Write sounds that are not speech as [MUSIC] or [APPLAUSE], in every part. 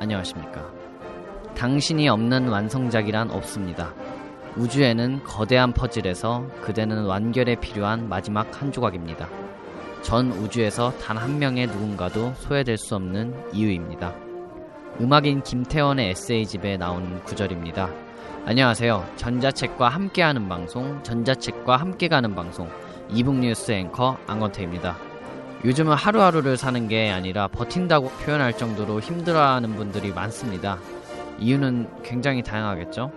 안녕하십니까. 당신이 없는 완성작이란 없습니다. 우주에는 거대한 퍼즐에서 그대는 완결에 필요한 마지막 한 조각입니다. 전 우주에서 단 한 명의 누군가도 소외될 수 없는 이유입니다. 음악인 김태원의 에세이집에 나온 구절입니다. 안녕하세요. 전자책과 함께하는 방송 전자책과 함께 가는 방송 이북뉴스 앵커 안건태입니다 요즘은 하루하루를 사는 게 아니라 버틴다고 표현할 정도로 힘들어하는 분들이 많습니다. 이유는 굉장히 다양하겠죠?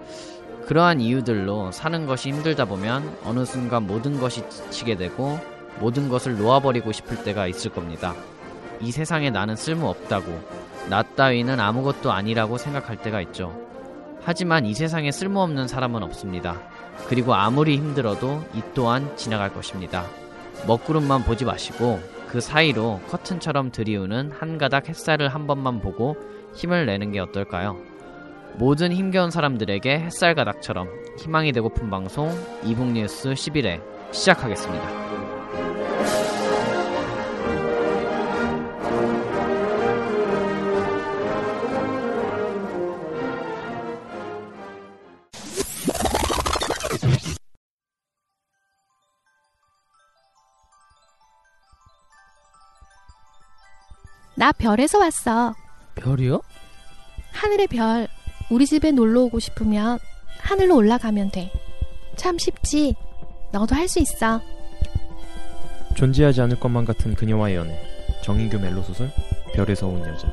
그러한 이유들로 사는 것이 힘들다 보면 어느 순간 모든 것이 지치게 되고 모든 것을 놓아버리고 싶을 때가 있을 겁니다. 이 세상에 나는 쓸모없다고, 나 따위는 아무것도 아니라고 생각할 때가 있죠. 하지만 이 세상에 쓸모없는 사람은 없습니다. 그리고 아무리 힘들어도 이 또한 지나갈 것입니다. 먹구름만 보지 마시고 그 사이로 커튼처럼 들이우는 한 가닥 햇살을 한 번만 보고 힘을 내는 게 어떨까요? 모든 힘겨운 사람들에게 햇살 가닥처럼 희망이 되고픈 방송 이북뉴스 11회 시작하겠습니다. 나 별에서 왔어. 별이요? 하늘의 별. 우리 집에 놀러 오고 싶으면 하늘로 올라가면 돼. 참 쉽지. 너도 할 수 있어. 존재하지 않을 것만 같은 그녀와의 연애. 정인규 멜로 소설 별에서 온 여자.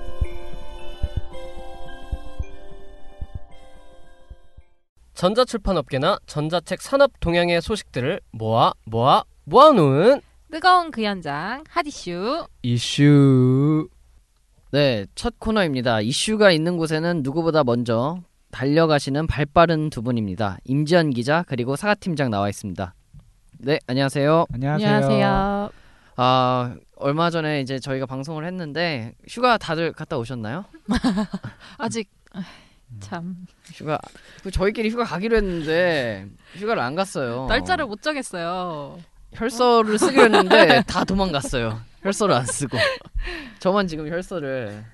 전자출판업계나 전자책 산업 동향의 소식들을 모아 모아 모아놓은 뜨거운 그 현장 핫 이슈 이슈 네, 첫 코너입니다. 이슈가 있는 곳에는 누구보다 먼저 달려가시는 발빠른 두 분입니다. 임지연 기자 그리고 사과팀장 나와 있습니다. 네, 안녕하세요. 안녕하세요. 아, 얼마 전에 이제 저희가 방송을 했는데 휴가 다들 갔다 오셨나요? [LAUGHS] 아직 아, 참 휴가 그 저희끼리 휴가 가기로 했는데 휴가를 안 갔어요. 날짜를 못 정했어요. 혈서를 쓰기로 했는데 다 도망갔어요. 혈서를 안 쓰고 [LAUGHS] 저만 지금 혈서를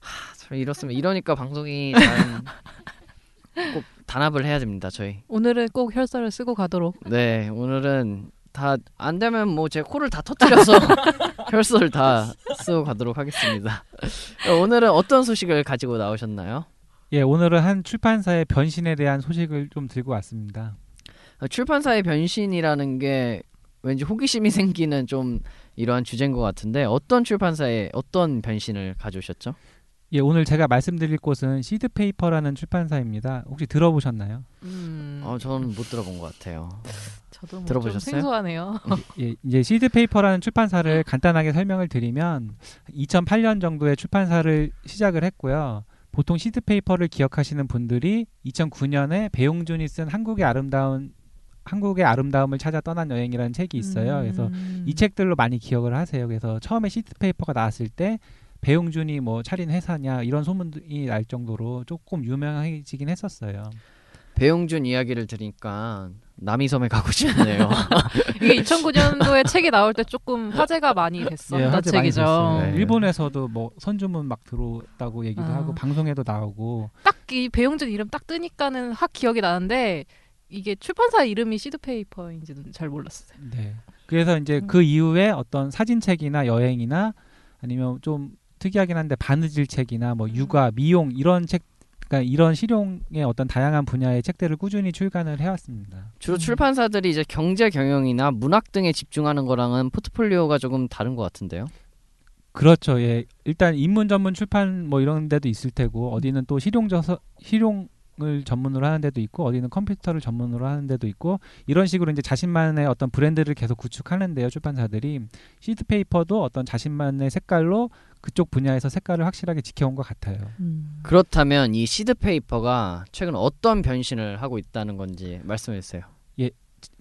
하, 저 이렇으면 이러니까 방송이 [LAUGHS] 잘- 꼭 단합을 해야 됩니다. 저희. 오늘은 꼭 혈서를 쓰고 가도록. 네, 오늘은 다 안 되면 뭐 제 코를 다 터뜨려서 [LAUGHS] 혈서를 다 쓰고 가도록 하겠습니다. 오늘은 어떤 소식을 가지고 나오셨나요? 예, 오늘은 한 출판사의 변신에 대한 소식을 좀 들고 왔습니다. 어, 출판사의 변신이라는 게 왠지 호기심이 생기는 좀 이러한 주제인 것 같은데 어떤 출판사의 어떤 변신을 가져오셨죠? 예, 오늘 제가 말씀드릴 곳은 시드페이퍼라는 출판사입니다. 혹시 들어보셨나요? 음, 어, 저는 못 들어본 것 같아요. 저도 뭐좀 들어보셨어요? 생소하네요. 예, 이제 시드페이퍼라는 출판사를 간단하게 설명을 드리면 2008년 정도에 출판사를 시작을 했고요. 보통 시드페이퍼를 기억하시는 분들이 2009년에 배용준이 쓴 한국의 아름다운 한국의 아름다움을 찾아 떠난 여행이라는 책이 있어요. 그래서 음. 이 책들로 많이 기억을 하세요. 그래서 처음에 시트페이퍼가 나왔을 때 배용준이 뭐 차린 회사냐 이런 소문이 날 정도로 조금 유명해지긴 했었어요. 배용준 이야기를 들으니까 남이섬에 가고 싶네요. [LAUGHS] 이게 2009년도에 책이 나올 때 조금 화제가 많이 됐었던 예, 화제 많이 책이죠. 됐어요. 네. 일본에서도 뭐 선주문 막 들어왔다고 얘기도 아. 하고 방송에도 나오고 딱 이 배용준 이름 딱 뜨니까는 확 기억이 나는데 이게 출판사 이름이 시드페이퍼인지는 잘 몰랐어요. 네. 그래서 이제 음. 그 이후에 어떤 사진책이나 여행이나 아니면 좀 특이하긴 한데 바느질 책이나 뭐 음. 육아, 미용 이런 책 그러니까 이런 실용의 어떤 다양한 분야의 책들을 꾸준히 출간을 해왔습니다. 주로 음. 출판사들이 이제 경제 경영이나 문학 등에 집중하는 거랑은 포트폴리오가 조금 다른 것 같은데요. 그렇죠. 예. 일단 인문 전문 출판 뭐 이런 데도 있을 테고 어디는 또 실용 저서 실용 을 전문으로 하는 데도 있고 어디는 컴퓨터를 전문으로 하는 데도 있고 이런 식으로 이제 자신만의 어떤 브랜드를 계속 구축하는데요. 출판사들이 시드 페이퍼도 어떤 자신만의 색깔로 그쪽 분야에서 색깔을 확실하게 지켜온 것 같아요. 음. 그렇다면 이 시드 페이퍼가 최근 어떤 변신을 하고 있다는 건지 말씀해 주세요.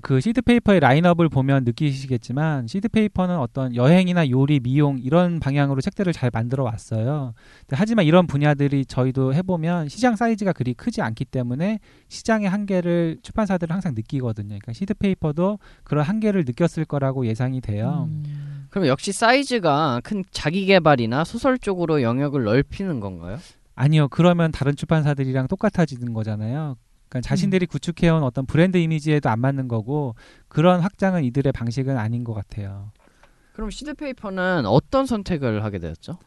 그 시드페이퍼의 라인업을 보면 느끼시겠지만 시드페이퍼는 어떤 여행이나 요리, 미용 이런 방향으로 책들을 잘 만들어 왔어요. 하지만 이런 분야들이 저희도 해보면 시장 사이즈가 그리 크지 않기 때문에 시장의 한계를 출판사들은 항상 느끼거든요. 그러니까 시드페이퍼도 그런 한계를 느꼈을 거라고 예상이 돼요. 음. 그럼 역시 사이즈가 큰 자기 개발이나 소설 쪽으로 영역을 넓히는 건가요? 아니요. 그러면 다른 출판사들이랑 똑같아지는 거잖아요. 그러니까 자신들이 구축해온 어떤 브랜드 이미지에도 안 맞는 거고 그런 확장은 이들의 방식은 아닌 것 같아요. 그럼 시드 페이퍼는 어떤 선택을 하게 되었죠?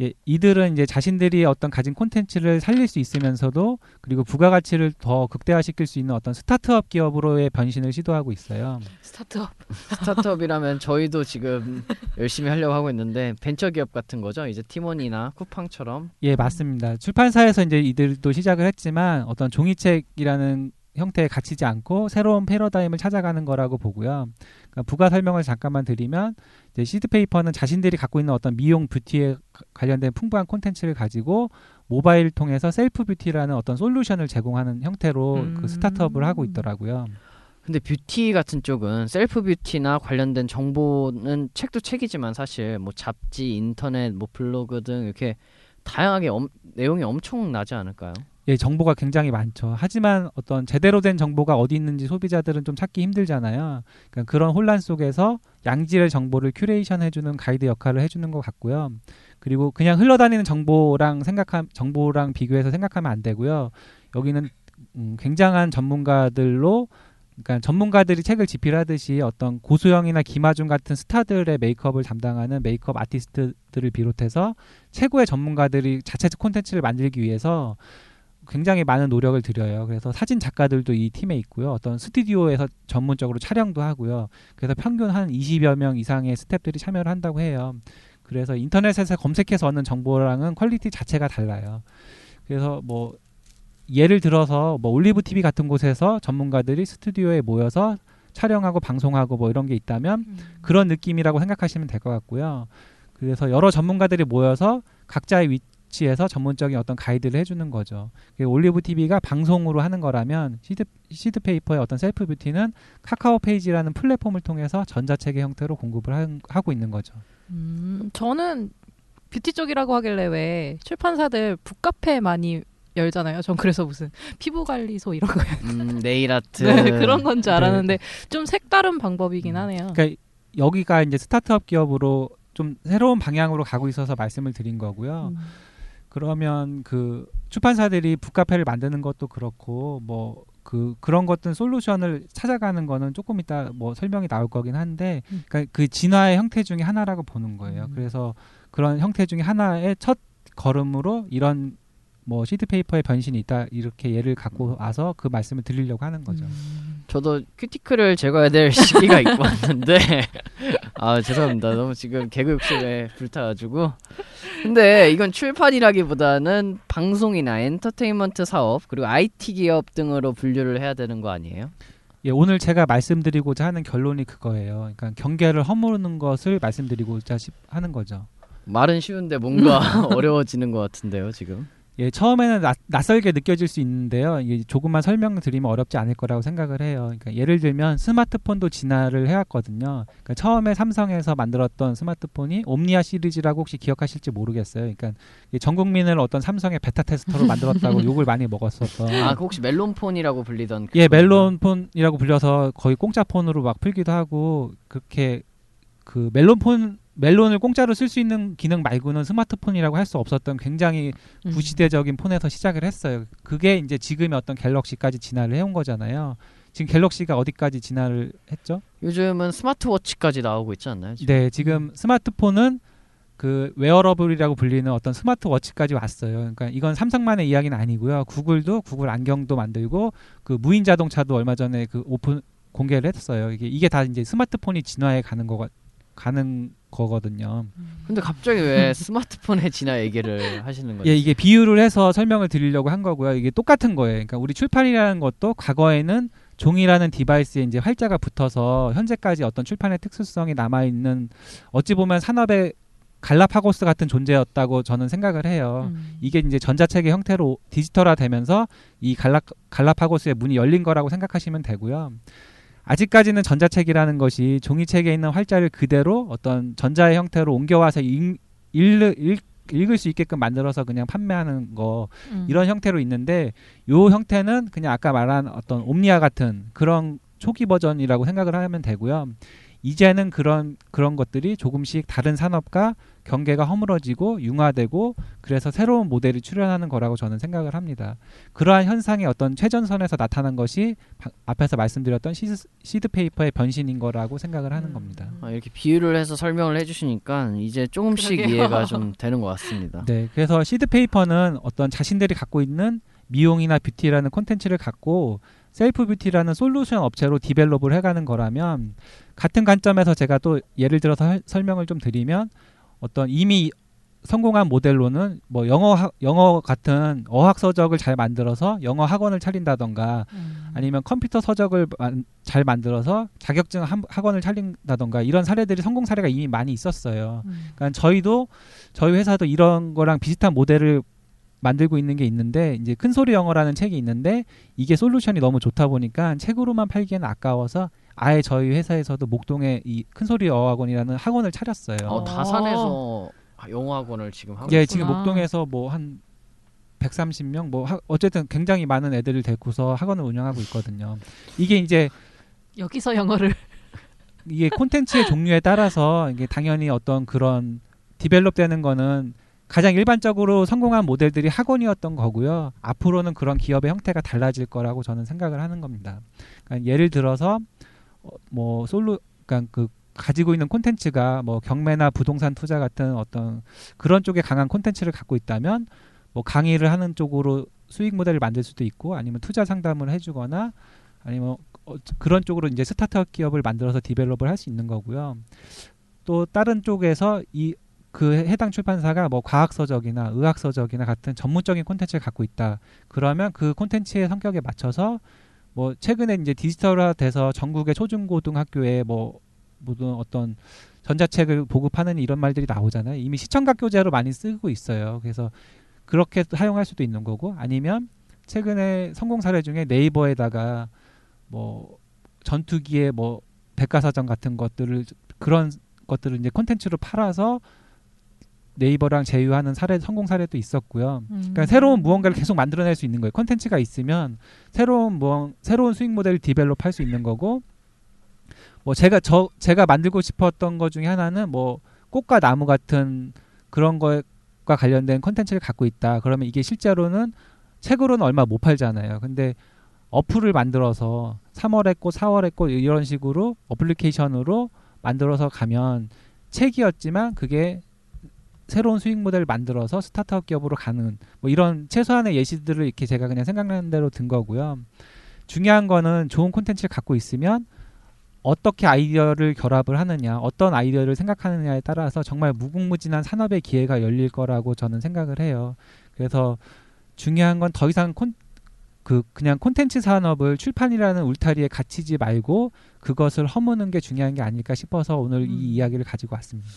예, 이들은 이제 자신들이 어떤 가진 콘텐츠를 살릴 수 있으면서도 그리고 부가가치를 더 극대화시킬 수 있는 어떤 스타트업 기업으로의 변신을 시도하고 있어요. 스타트업. [LAUGHS] [LAUGHS] 스타트업이라면 저희도 지금 열심히 하려고 하고 있는데 벤처 기업 같은 거죠. 이제 티몬이나 쿠팡처럼 예, 맞습니다. 출판사에서 이제 이들도 시작을 했지만 어떤 종이책이라는 형태에 갇히지 않고 새로운 패러다임을 찾아가는 거라고 보고요. 그러니까 부가 설명을 잠깐만 드리면 이제 시드페이퍼는 자신들이 갖고 있는 어떤 미용 뷰티에 가- 관련된 풍부한 콘텐츠를 가지고 모바일 통해서 셀프 뷰티라는 어떤 솔루션을 제공하는 형태로 음. 그 스타트업을 하고 있더라고요. 근데 뷰티 같은 쪽은 셀프 뷰티나 관련된 정보는 책도 책이지만 사실 뭐 잡지, 인터넷, 뭐 블로그 등 이렇게 다양하게 엄- 내용이 엄청 나지 않을까요? 예, 정보가 굉장히 많죠. 하지만 어떤 제대로 된 정보가 어디 있는지 소비자들은 좀 찾기 힘들잖아요. 그러니까 그런 혼란 속에서 양질의 정보를 큐레이션 해주는 가이드 역할을 해주는 것 같고요. 그리고 그냥 흘러다니는 정보랑 생각함 정보랑 비교해서 생각하면 안 되고요. 여기는 음, 굉장한 전문가들로 그러니까 전문가들이 책을 집필하듯이 어떤 고소영이나 김아중 같은 스타들의 메이크업을 담당하는 메이크업 아티스트들을 비롯해서 최고의 전문가들이 자체 콘텐츠를 만들기 위해서 굉장히 많은 노력을 들여요. 그래서 사진 작가들도 이 팀에 있고요. 어떤 스튜디오에서 전문적으로 촬영도 하고요. 그래서 평균 한 20여 명 이상의 스태프들이 참여를 한다고 해요. 그래서 인터넷에서 검색해서 얻는 정보랑은 퀄리티 자체가 달라요. 그래서 뭐 예를 들어서 뭐 올리브 TV 같은 곳에서 전문가들이 스튜디오에 모여서 촬영하고 방송하고 뭐 이런 게 있다면 그런 느낌이라고 생각하시면 될 것 같고요. 그래서 여러 전문가들이 모여서 각자의 위치에서 전문적인 어떤 가이드를 해주는 거죠. 그 올리브 TV가 방송으로 하는 거라면 시드, 시드 페이퍼의 어떤 셀프 뷰티는 카카오 페이지라는 플랫폼을 통해서 전자책의 형태로 공급을 한- 하고 있는 거죠. 음, 저는 뷰티 쪽이라고 하길래 왜 출판사들 북카페 많이 열잖아요. 전 그래서 무슨 피부 관리소 이런 거 음, 네일 아트 [LAUGHS] 네, 그런 건줄 네. 알았는데 좀 색다른 방법이긴 하네요. 그러니까 여기가 이제 스타트업 기업으로 좀 새로운 방향으로 가고 있어서 말씀을 드린 거고요. 음. 그러면 그 출판사들이 북카페를 만드는 것도 그렇고 뭐 그 그런 것들 솔루션을 찾아가는 거는 조금 이따 뭐 설명이 나올 거긴 한데 음. 그러니까 그 진화의 형태 중에 하나라고 보는 거예요. 음. 그래서 그런 형태 중에 하나의 첫 걸음으로 이런 뭐 시드 페이퍼의 변신이 있다 이렇게 예를 갖고 와서 그 말씀을 드리려고 하는 거죠. 음. 저도 큐티클을 제거해야 될 [LAUGHS] 시기가 있고 왔는데 [LAUGHS] 아 죄송합니다 너무 지금 개그 욕심에 불타가지고 근데 이건 출판이라기보다는 방송이나 엔터테인먼트 사업 그리고 IT 기업 등으로 분류를 해야 되는 거 아니에요? 예, 오늘 제가 말씀드리고자 하는 결론이 그거예요. 그러니까 경계를 허무는 것을 말씀드리고자 시- 하는 거죠. 말은 쉬운데 뭔가 [LAUGHS] 어려워지는 것 같은데요 지금 예, 처음에는 낯, 낯설게 느껴질 수 있는데요. 이게 조금만 설명을 드리면 어렵지 않을 거라고 생각을 해요. 그러니까 예를 들면 스마트폰도 진화를 해왔거든요. 그러니까 처음에 삼성에서 만들었던 스마트폰이 옴니아 시리즈라고 혹시 기억하실지 모르겠어요. 그러니까 전 국민을 어떤 삼성의 베타 테스터로 만들었다고 [LAUGHS] 욕을 많이 먹었었던. 아 그 혹시 멜론폰이라고 불리던 예. 멜론폰이라고 불려서 거의 공짜 폰으로 막 풀기도 하고 그렇게 그 멜론폰 멜론을 공짜로 쓸 수 있는 기능 말고는 스마트폰이라고 할 수 없었던 굉장히 음. 구시대적인 폰에서 시작을 했어요. 그게 이제 지금의 어떤 갤럭시까지 진화를 해온 거잖아요. 지금 갤럭시가 어디까지 진화를 했죠? 요즘은 스마트워치까지 나오고 있지 않나요? 지금? 네, 지금 스마트폰은 그 웨어러블이라고 불리는 어떤 스마트워치까지 왔어요. 그러니까 이건 삼성만의 이야기는 아니고요. 구글도 구글 안경도 만들고 그 무인 자동차도 얼마 전에 그 오픈 공개를 했어요. 이게 이게 다 이제 스마트폰이 진화해 가는 거가 가는 거거든요. 근데 갑자기 왜 [LAUGHS] 스마트폰의 진화 얘기를 하시는 거죠? 예, 이게 비유를 해서 설명을 드리려고 한 거고요. 이게 똑같은 거예요. 그러니까 우리 출판이라는 것도 과거에는 종이라는 디바이스에 이제 활자가 붙어서 현재까지 어떤 출판의 특수성이 남아 있는 어찌 보면 산업의 갈라파고스 같은 존재였다고 저는 생각을 해요. 음. 이게 이제 전자책의 형태로 디지털화 되면서 이 갈라 갈라파고스의 문이 열린 거라고 생각하시면 되고요. 아직까지는 전자책이라는 것이 종이책에 있는 활자를 그대로 어떤 전자의 형태로 옮겨와서 읽, 읽, 읽, 읽을 수 있게끔 만들어서 그냥 판매하는 거 음. 이런 형태로 있는데 요 형태는 그냥 아까 말한 어떤 옴니아 같은 그런 초기 버전이라고 생각을 하면 되고요. 이제는 그런 그런 것들이 조금씩 다른 산업과 경계가 허물어지고 융화되고 그래서 새로운 모델이 출현하는 거라고 저는 생각을 합니다. 그러한 현상의 어떤 최전선에서 나타난 것이 바- 앞에서 말씀드렸던 시드, 시드 페이퍼의 변신인 거라고 생각을 하는 음. 겁니다. 아, 이렇게 비유를 해서 설명을 해주시니까 이제 조금씩 그러게요. 이해가 좀 되는 것 같습니다. 네, 그래서 시드 페이퍼는 어떤 자신들이 갖고 있는 미용이나 뷰티라는 콘텐츠를 갖고 셀프 뷰티라는 솔루션 업체로 develop을 해가는 거라면 같은 관점에서 제가 또 예를 들어서 할- 설명을 좀 드리면 어떤 이미 성공한 모델로는 뭐 영어 학- 영어 같은 어학 서적을 잘 만들어서 영어 학원을 차린다던가 음. 아니면 컴퓨터 서적을 만- 잘 만들어서 자격증 한- 학원을 차린다던가 이런 사례들이 성공 사례가 이미 많이 있었어요. 음. 그러니까 저희도 저희 회사도 이런 거랑 비슷한 모델을 만들고 있는 게 있는데 이제 큰 소리 영어라는 책이 있는데 이게 솔루션이 너무 좋다 보니까 책으로만 팔기에는 아까워서 아예 저희 회사에서도 목동에 이 큰 소리 어학원이라는 학원을 차렸어요. 어, 다산에서 영어 학원을 지금 하고 예, 있어요. 지금 목동에서 뭐 한 130명 뭐 하- 어쨌든 굉장히 많은 애들을 데리고서 학원을 운영하고 있거든요. 이게 이제 여기서 영어를 이게 콘텐츠의 종류에 따라서 이게 당연히 어떤 그런 디벨롭 되는 거는 가장 일반적으로 성공한 모델들이 학원이었던 거고요. 앞으로는 그런 기업의 형태가 달라질 거라고 저는 생각을 하는 겁니다. 그러니까 예를 들어서 어, 뭐 솔루 그러니까 그 가지고 있는 콘텐츠가 뭐 경매나 부동산 투자 같은 어떤 그런 쪽에 강한 콘텐츠를 갖고 있다면 뭐 강의를 하는 쪽으로 수익 모델을 만들 수도 있고 아니면 투자 상담을 해주거나 아니면 어, 그런 쪽으로 이제 스타트업 기업을 만들어서 develop을 할 수 있는 거고요. 또 다른 쪽에서 이 그 해당 출판사가 뭐 과학 서적이나 의학 서적이나 같은 전문적인 콘텐츠를 갖고 있다. 그러면 그 콘텐츠의 성격에 맞춰서 뭐 최근에 이제 디지털화돼서 전국의 초중고등학교에 뭐 모든 어떤 전자책을 보급하는 이런 말들이 나오잖아요. 이미 시청각 교재로 많이 쓰고 있어요. 그래서 그렇게 사용할 수도 있는 거고 아니면 최근에 성공 사례 중에 네이버에다가 뭐 전투기의 뭐 백과사전 같은 것들을 그런 것들을 이제 콘텐츠로 팔아서 네이버랑 제휴하는 사례 성공 사례도 있었고요. 음. 그러니까 새로운 무언가를 계속 만들어낼 수 있는 거예요. 콘텐츠가 있으면 새로운 뭐 새로운 수익 모델을 develop 할 수 있는 거고 뭐 제가 저 제가 만들고 싶었던 것 중에 하나는 뭐 꽃과 나무 같은 그런 것과 관련된 콘텐츠를 갖고 있다. 그러면 이게 실제로는 책으로는 얼마 못 팔잖아요. 근데 어플을 만들어서 3월에 꽃, 4월에 꽃 이런 식으로 어플리케이션으로 만들어서 가면 책이었지만 그게 새로운 수익 모델을 만들어서 스타트업 기업으로 가는 뭐 이런 최소한의 예시들을 이렇게 제가 그냥 생각나는 대로 든 거고요. 중요한 거는 좋은 콘텐츠를 갖고 있으면 어떻게 아이디어를 결합을 하느냐, 어떤 아이디어를 생각하느냐에 따라서 정말 무궁무진한 산업의 기회가 열릴 거라고 저는 생각을 해요. 그래서 중요한 건 더 이상 콘, 그 그냥 콘텐츠 산업을 출판이라는 울타리에 갇히지 말고 그것을 허무는 게 중요한 게 아닐까 싶어서 오늘 음. 이 이야기를 가지고 왔습니다.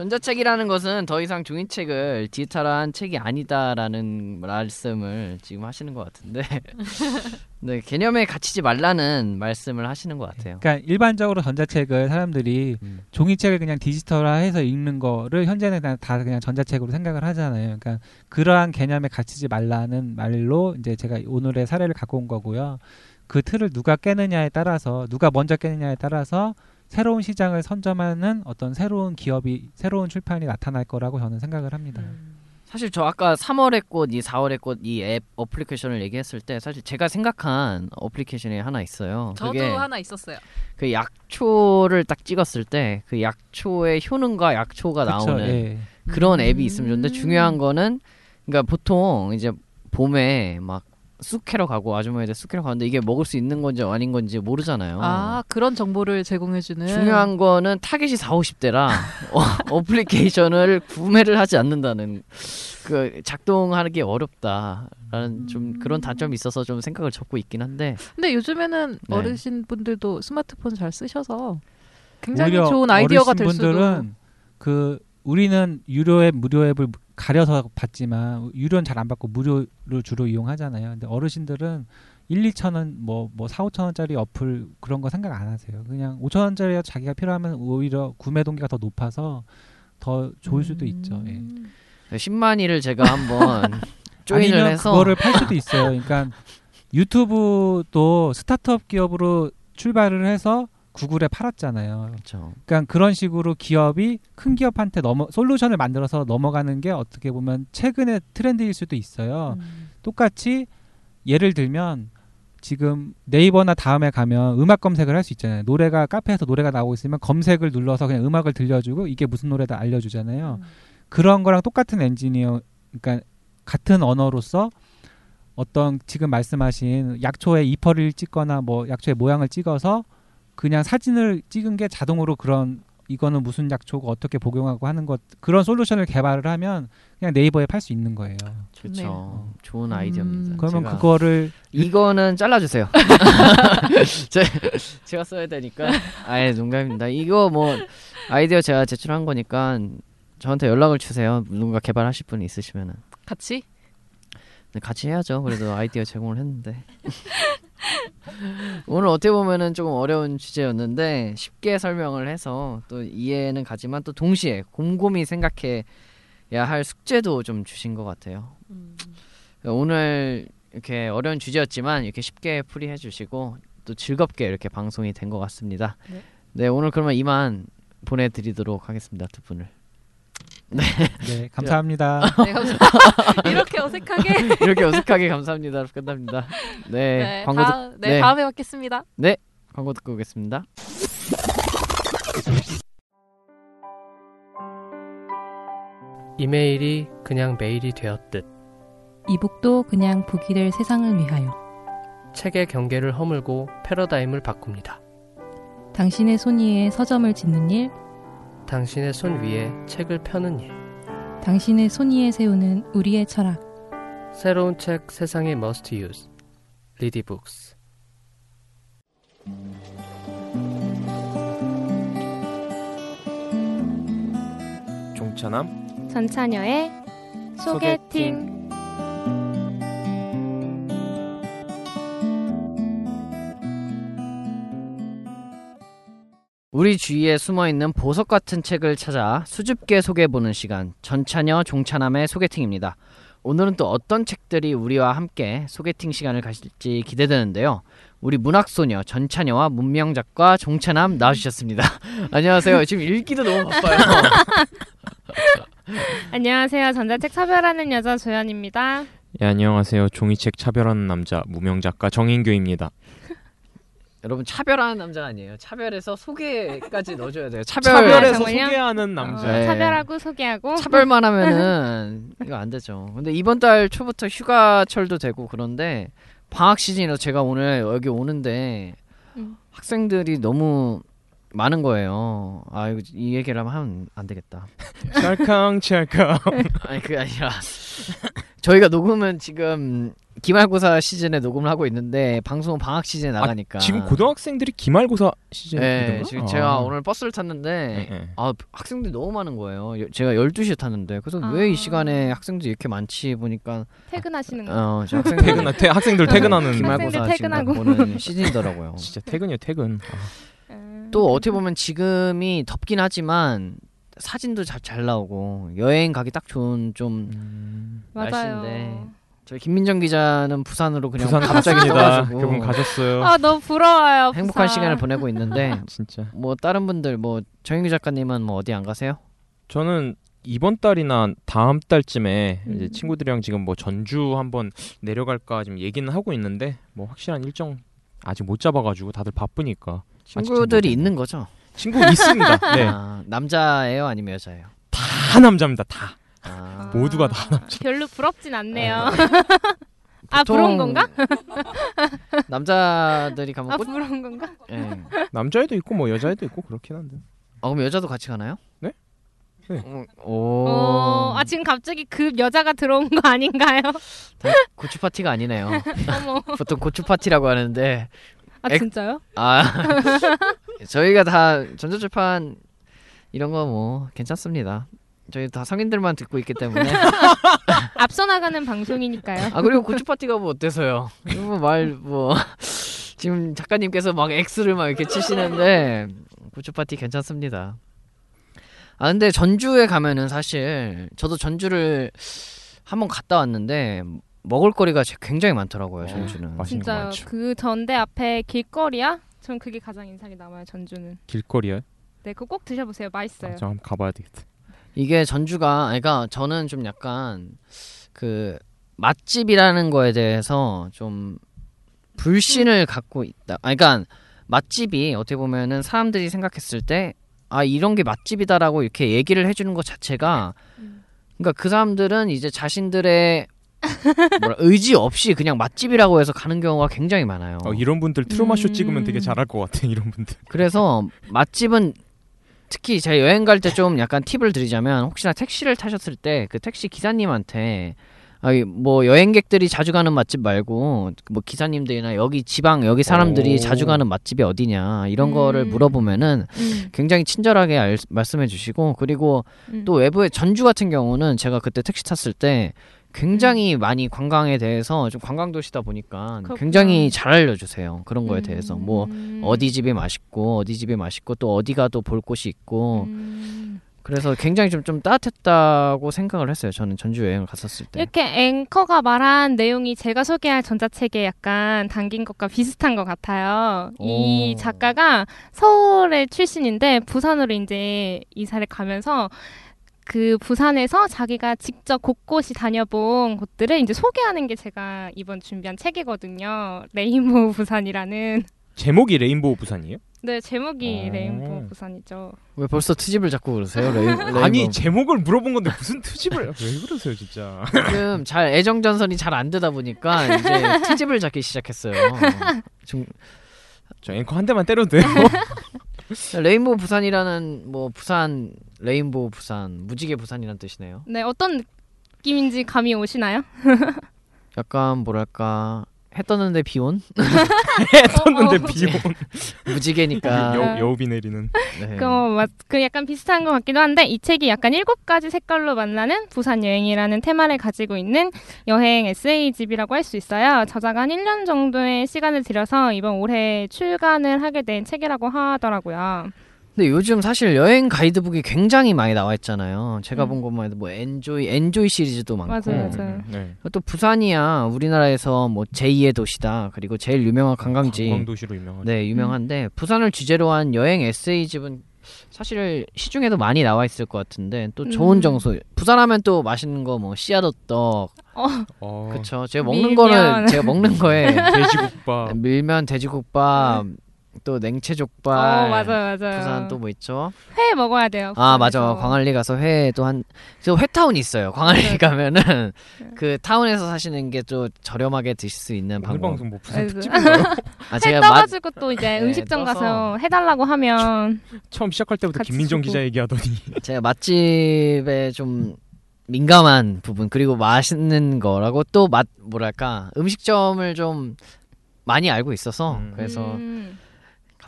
전자책이라는 것은 더 이상 종이책을 디지털한 책이 아니다라는 말씀을 지금 하시는 것 같은데 [LAUGHS] 네, 개념에 갇히지 말라는 말씀을 하시는 것 같아요. 그러니까 일반적으로 전자책을 사람들이 음. 종이책을 그냥 디지털화해서 읽는 거를 현재는 그냥 다 그냥 전자책으로 생각을 하잖아요. 그러니까 그러한 개념에 갇히지 말라는 말로 이제 제가 오늘의 사례를 갖고 온 거고요. 그 틀을 누가 깨느냐에 따라서 누가 먼저 깨느냐에 따라서 새로운 시장을 선점하는 어떤 새로운 기업이 새로운 출판이 나타날 거라고 저는 생각을 합니다. 음. 사실 저 아까 3월의 꽃, 이 4월의 꽃 이 앱 어플리케이션을 얘기했을 때 사실 제가 생각한 어플리케이션이 하나 있어요. 저도 그게 하나 있었어요. 그 약초를 딱 찍었을 때 그 약초의 효능과 약초가 그쵸? 나오는 예. 그런 음. 앱이 있으면 좋은데 중요한 거는 그러니까 보통 이제 봄에 막 쑥 캐러 가고 아주머니들 쑥 캐러 가는데 이게 먹을 수 있는 건지 아닌 건지 모르잖아요. 아 그런 정보를 제공해주는 중요한 거는 타겟이 4, 50대라 [LAUGHS] 어플리케이션을 구매를 하지 않는다는 그 작동하기 어렵다라는 좀 그런 단점이 있어서 좀 생각을 접고 있긴 한데 근데 요즘에는 네. 어르신 분들도 스마트폰 잘 쓰셔서 굉장히 좋은 아이디어가 될 수도. 어르신분들은 그 우리는 유료 앱, 무료 앱을 가려서 받지만 유료는 잘 안 받고 무료를 주로 이용하잖아요. 근데 어르신들은 1, 2천 원, 뭐, 뭐 4, 5천 원짜리 어플 그런 거 생각 안 하세요. 그냥 5천 원짜리 자기가 필요하면 오히려 구매 동기가 더 높아서 더 좋을 수도 있죠. 예. 음. 10만이를 제가 한번 [LAUGHS] 조인을 해서 그거를 팔 수도 있어요. 그러니까 유튜브도 스타트업 기업으로 출발을 해서 구글에 팔았잖아요. 그렇죠. 그러니까 그런 식으로 기업이 큰 기업한테 넘어 솔루션을 만들어서 넘어가는 게 어떻게 보면 최근의 트렌드일 수도 있어요. 음. 똑같이 예를 들면 지금 네이버나 다음에 가면 음악 검색을 할 수 있잖아요. 노래가 카페에서 노래가 나오고 있으면 검색을 눌러서 그냥 음악을 들려주고 이게 무슨 노래다 알려주잖아요. 음. 그런 거랑 똑같은 엔지니어, 그러니까 같은 언어로서 어떤 지금 말씀하신 약초의 이퍼를 찍거나 뭐 약초의 모양을 찍어서 그냥 사진을 찍은 게 자동으로 그런 이거는 무슨 약초고 어떻게 복용하고 하는 것 그런 솔루션을 개발을 하면 그냥 네이버에 팔 수 있는 거예요. 그렇죠. 좋네요. 좋은 아이디어입니다. 음. 그러면 제가 그거를 이거는 잘라주세요. [LAUGHS] [LAUGHS] 제, 제가 써야 되니까. 아예 농담입니다. 이거 뭐 아이디어 제가 제출한 거니까 저한테 연락을 주세요. 누군가 개발하실 분 있으시면은. 같이 네, 같이 해야죠. 그래도 아이디어 제공을 했는데. [LAUGHS] [LAUGHS] 오늘 어떻게 보면은 조금 어려운 주제였는데 쉽게 설명을 해서 또 이해는 가지만 또 동시에 곰곰이 생각해야 할 숙제도 좀 주신 것 같아요. 음. 오늘 이렇게 어려운 주제였지만 이렇게 쉽게 풀이해 주시고 또 즐겁게 이렇게 방송이 된 것 같습니다. 네. 네, 오늘 그러면 이만 보내드리도록 하겠습니다. 두 분을. 네 감사합니다. 네, [LAUGHS] 감사합니다. [LAUGHS] 이렇게 어색하게 [LAUGHS] 이렇게 어색하게 감사합니다. 끝납니다. 네, 네, 광고 듣, 다음, 네, 네. 다음에 뵙겠습니다. 광고 듣고 오겠습니다. 이메일이 그냥 메일이 되었듯 이북도 그냥 북이 될 세상을 위하여 책의 경계를 허물고 패러다임을 바꿉니다. 당신의 손 위에 서점을 짓는 일, 당신의 손 위에 책을 펴는 일. 당신의 손 위에 세우는 우리의 철학. 새로운 책 세상의 must use. 리디북스. 종차남 전차녀의 소개팅. 우리 주위에 숨어 있는 보석 같은 책을 찾아 수줍게 소개해보는 시간 전차녀 종차남의 소개팅입니다. 오늘은 또 어떤 책들이 우리와 함께 소개팅 시간을 가질지 기대되는데요. 우리 문학소녀 전차녀와 문명 작가 종차남 나와주셨습니다. [LAUGHS] 안녕하세요. 지금 읽기도 너무 바빠요. [LAUGHS] 안녕하세요. 전자책 차별하는 여자 조연입니다. 예, 안녕하세요. 종이책 차별하는 남자 무명 작가 정인규입니다. 여러분 차별하는 남자가 아니에요. 차별해서 소개까지 넣어줘야 돼요. 차별 차별해서 정말요? 소개하는 남자. 네. 차별하고 소개하고 차별만 하면은 [LAUGHS] 이거 안 되죠. 근데 이번 달 초부터 휴가철도 되고 그런데 방학 시즌이라 제가 오늘 여기 오는데 음. 학생들이 너무 많은 거예요. 아 이거 이 얘기를 하면 안 되겠다. 찰캉 찰캉. [LAUGHS] 아니 그게 아니라 저희가 녹음은 지금 기말고사 시즌에 녹음을 하고 있는데 방송은 방학 시즌에 나가니까 지금 고등학생들이 기말고사 시즌. 네, 지금 제가 오늘 버스를 탔는데 네, 네. 아 학생들이 너무 많은 거예요. 여- 제가 12시에 탔는데 그래서 아. 왜이 시간에 학생들이 이렇게 많지 보니까 퇴근하시는 거. 어, 저 학생들 퇴근 퇴, 학생들 퇴근하는 기말고사 퇴근하고. 보는 시즌이더라고요. [LAUGHS] 진짜 퇴근이요 퇴근. 아, 음. 또 어떻게 보면 지금이 덥긴 하지만 사진도 잘, 잘 나오고 여행 가기 딱 좋은 좀 음, 맞아요. 날씨인데 저희 김민정 기자는 부산으로 그냥 부산 갑자기 갔습니다. 떠가지고 그분 가셨어요. 아 너무 부러워요. 행복한 부산. 시간을 보내고 있는데 [LAUGHS] 진짜. 뭐 다른 분들 뭐 정인규 작가님은 뭐 어디 안 가세요? 저는 이번 달이나 다음 달쯤에 이제 음. 친구들이랑 지금 뭐 전주 한번 내려갈까 지금 얘기는 하고 있는데 뭐 확실한 일정 아직 못 잡아가지고 다들 바쁘니까 친구들이 잘 있는 거죠? 친구 있습니다. [LAUGHS] 네, 아, 남자예요, 아니면 여자예요? 다 남자입니다. 다 아, 모두가 다 남자. 별로 부럽진 않네요. [LAUGHS] 아 보통 부러운 건가? [LAUGHS] 남자들이 가면 아 꽃. 부러운 건가? 예. 남자애도 있고 뭐 여자애도 있고 그렇긴 한데. 아 그럼 여자도 같이 가나요? 네? 네. 어, 오. 어, 아 지금 갑자기 그 여자가 들어온 거 아닌가요? 고추 파티가 아니네요. [LAUGHS] 어머. 보통 고추 파티라고 하는데 아 엑- 진짜요? 아 저희가 다 전자출판 이런 거 뭐 괜찮습니다. 저희 다 성인들만 듣고 있기 때문에 [LAUGHS] 앞서 나가는 방송이니까요. 아 그리고 고추 파티가 뭐 어때서요? 뭐말뭐 [LAUGHS] 지금 작가님께서 막 X를 막 이렇게 치시는데 고추 파티 괜찮습니다. 아 근데 전주에 가면은 사실 저도 전주를 한번 갔다 왔는데 먹을거리가 제- 굉장히 많더라고요 전주는. 맛있는 거 진짜요. 그 전대 앞에 길거리야? 전 그게 가장 인상이 남아요. 전주는. 길거리에. 네, 그거 꼭 드셔보세요. 맛있어요. 아, 저 한번 가봐야 되겠다. 이게 전주가 그러니까 저는 좀 약간 그 맛집이라는 거에 대해서 좀 불신을 갖고 있다. 아, 그러니까 맛집이 어떻게 보면은 사람들이 생각했을 때 아 이런 게 맛집이다라고 이렇게 얘기를 해주는 것 자체가 그러니까 그 사람들은 이제 자신들의 뭐라, 의지 없이 그냥 맛집이라고 해서 가는 경우가 굉장히 많아요. 어, 이런 분들 트루마 쇼 음. 찍으면 되게 잘할 것 같아. 이런 분들. 그래서 맛집은 특히 제가 여행 갈 때 좀 약간 팁을 드리자면 혹시나 택시를 타셨을 때 그 택시 기사님한테 아, 뭐 여행객들이 자주 가는 맛집 말고 뭐 기사님들이나 여기 지방 여기 사람들이 오. 자주 가는 맛집이 어디냐 이런 음. 거를 물어보면은 음, 굉장히 친절하게 알- 말씀해 주시고 그리고 음. 또 외부에 전주 같은 경우는 제가 그때 택시 탔을 때 굉장히 많이 관광에 대해서 좀 관광 도시다 보니까 음. 그렇구나. 굉장히 잘 알려주세요 그런 거에 대해서 뭐 음. 어디 집이 맛있고 어디 집이 맛있고 또 어디 가도 볼 곳이 있고 음. 그래서 굉장히 좀, 좀 따뜻했다고 생각을 했어요 저는 전주 여행을 갔었을 때 이렇게 앵커가 말한 내용이 제가 소개할 전자책에 약간 담긴 것과 비슷한 것 같아요. 이 오. 작가가 서울의 출신인데 부산으로 이제 이사를 가면서 그 부산에서 자기가 직접 곳곳이 다녀본 곳들을 이제 소개하는 게 제가 이번 준비한 책이거든요. 레인보우 [LAUGHS] 부산이라는. 제목이 레인보우 부산이에요? 네, 제목이 어. 레인보우 부산이죠. 왜 벌써 트집을 잡고 그러세요 레인, [LAUGHS] 아니 레인보우? 제목을 물어본 건데 무슨 트집을 왜 그러세요 진짜? 지금 잘 애정 전선이 잘 안 되다 보니까 이제 [LAUGHS] 트집을 잡기 시작했어요 좀 저 앵커 한 대만 때려도 돼요? 레인보우 부산이라는 뭐 부산 레인보우 부산 무지개 부산이라는 뜻이네요 네, 어떤 느낌인지 감이 오시나요? 약간 뭐랄까 해 떴는데 비온 [LAUGHS] 떴는데 어, 어. 비온 무지개니까 [LAUGHS] 여, 여우비 내리는 네. 그 약간 비슷한 것 같기도 한데 이 책이 약간 일곱 가지 색깔로 만나는 부산 여행이라는 테마를 가지고 있는 여행 에세이집이라고 할 수 있어요. 저자가 한 1년 정도의 시간을 들여서 이번 올해 출간을 하게 된 책이라고 하더라고요. 근데 요즘 사실 여행 가이드북이 굉장히 많이 나와 있잖아요. 제가 음. 본 것만 해도 뭐 엔조이 엔조이 시리즈도 많고. 맞아요, 맞아요. 네. 또 부산이야 우리나라에서 뭐 제2의 도시다. 그리고 제일 유명한 관광지. 관광 도시로 유명하죠. 네, 유명한데 부산을 주제로 한 여행 에세이집은 사실 시중에도 많이 나와 있을 것 같은데 또 좋은 음. 정서. 부산하면 또 맛있는 거 뭐 씨앗호떡. 어, 그쵸. 제가 먹는 밀면. 거는 제가 먹는 거에 [LAUGHS] 돼지국밥. 밀면 돼지국밥 또 냉채 족발. 어, 맞아요, 맞아요. 부산 또 뭐 있죠? 회 먹어야 돼요. 아 맞아. 광안리 가서 회 또 한 저 회타운 있어요 광안리 가면은 그 타운에서 사시는 게 또 저렴하게 드실 수 있는 방법 방송 뭐 부산 그래서- 특집인가요? [LAUGHS] 아회 제가 맛 떠가지고 또 이제 네, 음식점 떠서. 가서 해달라고 하면 처음 시작할 때부터 김민정. 기자 얘기하더니 [LAUGHS] 제가 맛집에 좀 민감한 부분 그리고 맛있는 거라고 또 맛 뭐랄까 음식점을 좀 많이 알고 있어서 음. 그래서 음.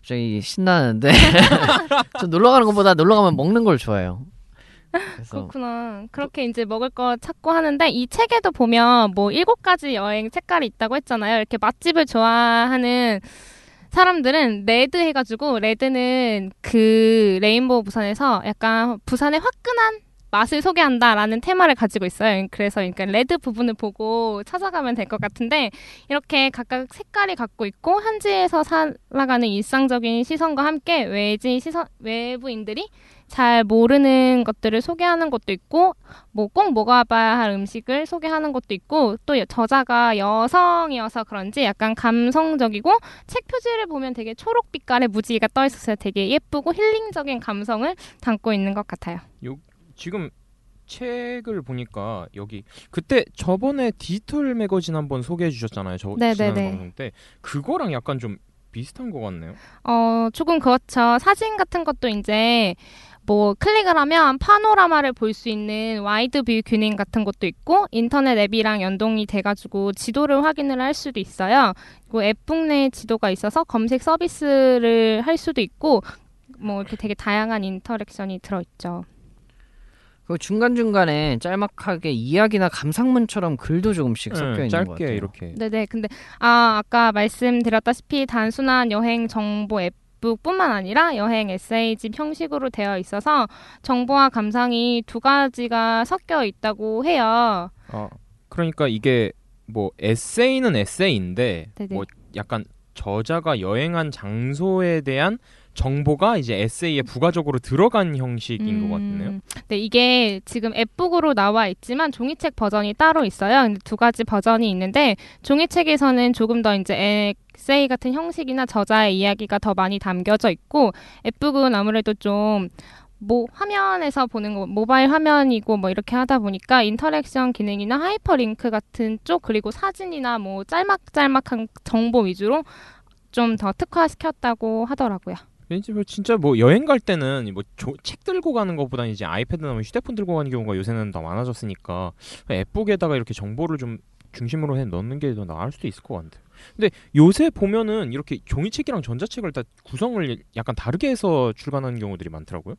갑자기 신나는데 [LAUGHS] 좀 놀러 가는 것보다 놀러 가면 먹는 걸 좋아해요. 그렇구나. 그렇게 이제 먹을 거 찾고 하는데 이 책에도 보면 뭐 일곱 가지 여행 색깔이 있다고 했잖아요. 이렇게 맛집을 좋아하는 사람들은 red 해가지고 red는 그 레인보우 부산에서 약간 부산의 화끈한 맛을 소개한다라는 테마를 가지고 있어요. 그래서 그러니까 레드 부분을 보고 찾아가면 될 것 같은데 이렇게 각각 색깔이 갖고 있고 현지에서 살아가는 일상적인 시선과 함께 외지 시선 외부인들이 잘 모르는 것들을 소개하는 것도 있고 뭐 꼭 먹어봐야 할 음식을 소개하는 것도 있고 또 여- 저자가 여성이어서 그런지 약간 감성적이고 책 표지를 보면 되게 초록 빛깔의 무지개가 떠 있어서 되게 예쁘고 힐링적인 감성을 담고 있는 것 같아요. 지금 책을 보니까 여기 그때 저번에 디지털 매거진 한번 소개해 주셨잖아요. 저 네네네. 지난 방송 때 그거랑 약간 좀 비슷한 것 같네요. 어, 조금 그렇죠. 사진 같은 것도 이제 뭐 클릭을 하면 파노라마를 볼 수 있는 wide view 기능 같은 것도 있고 인터넷 앱이랑 연동이 돼가지고 지도를 확인을 할 수도 있어요. 그리고 앱북 내 지도가 있어서 검색 서비스를 할 수도 있고 뭐 이렇게 되게 다양한 인터랙션이 들어있죠. 그 중간 중간에 짤막하게 이야기나 감상문처럼 글도 조금씩 섞여 네, 있는 짧게 것 같아요. 이렇게 네네. 근데 아 아까 말씀드렸다시피 단순한 여행 정보 앱 북뿐만 아니라 여행 에세이집 형식으로 되어 있어서 정보와 감상이 두 가지가 섞여 있다고 해요. 어, 그러니까 이게 뭐 에세이는 에세이인데 네네. 뭐 약간 저자가 여행한 장소에 대한 정보가 이제 에세이에 부가적으로 들어간 형식인 것 같네요. 음, 네, 이게 지금 앱북으로 나와 있지만 종이책 버전이 따로 있어요. 근데 두 가지 버전이 있는데 종이책에서는 조금 더 이제 에세이 같은 형식이나 저자의 이야기가 더 많이 담겨져 있고 앱북은 아무래도 좀뭐 화면에서 보는 거 모바일 화면이고 뭐 이렇게 하다 보니까 interaction 기능이나 하이퍼링크 같은 쪽 그리고 사진이나 뭐 짤막짤막한 정보 위주로 좀 더 특화시켰다고 하더라고요. 왠지 뭐 진짜 뭐 여행 갈 때는 뭐 책 들고 가는 것보다 이제 아이패드나 뭐 휴대폰 들고 가는 경우가 요새는 더 많아졌으니까 앱북에다가 이렇게 정보를 좀 중심으로 해 넣는 게 더 나을 수도 있을 것 같아요. 근데 요새 보면은 이렇게 종이책이랑 전자책을 다 구성을 약간 다르게 해서 출간하는 경우들이 많더라고요.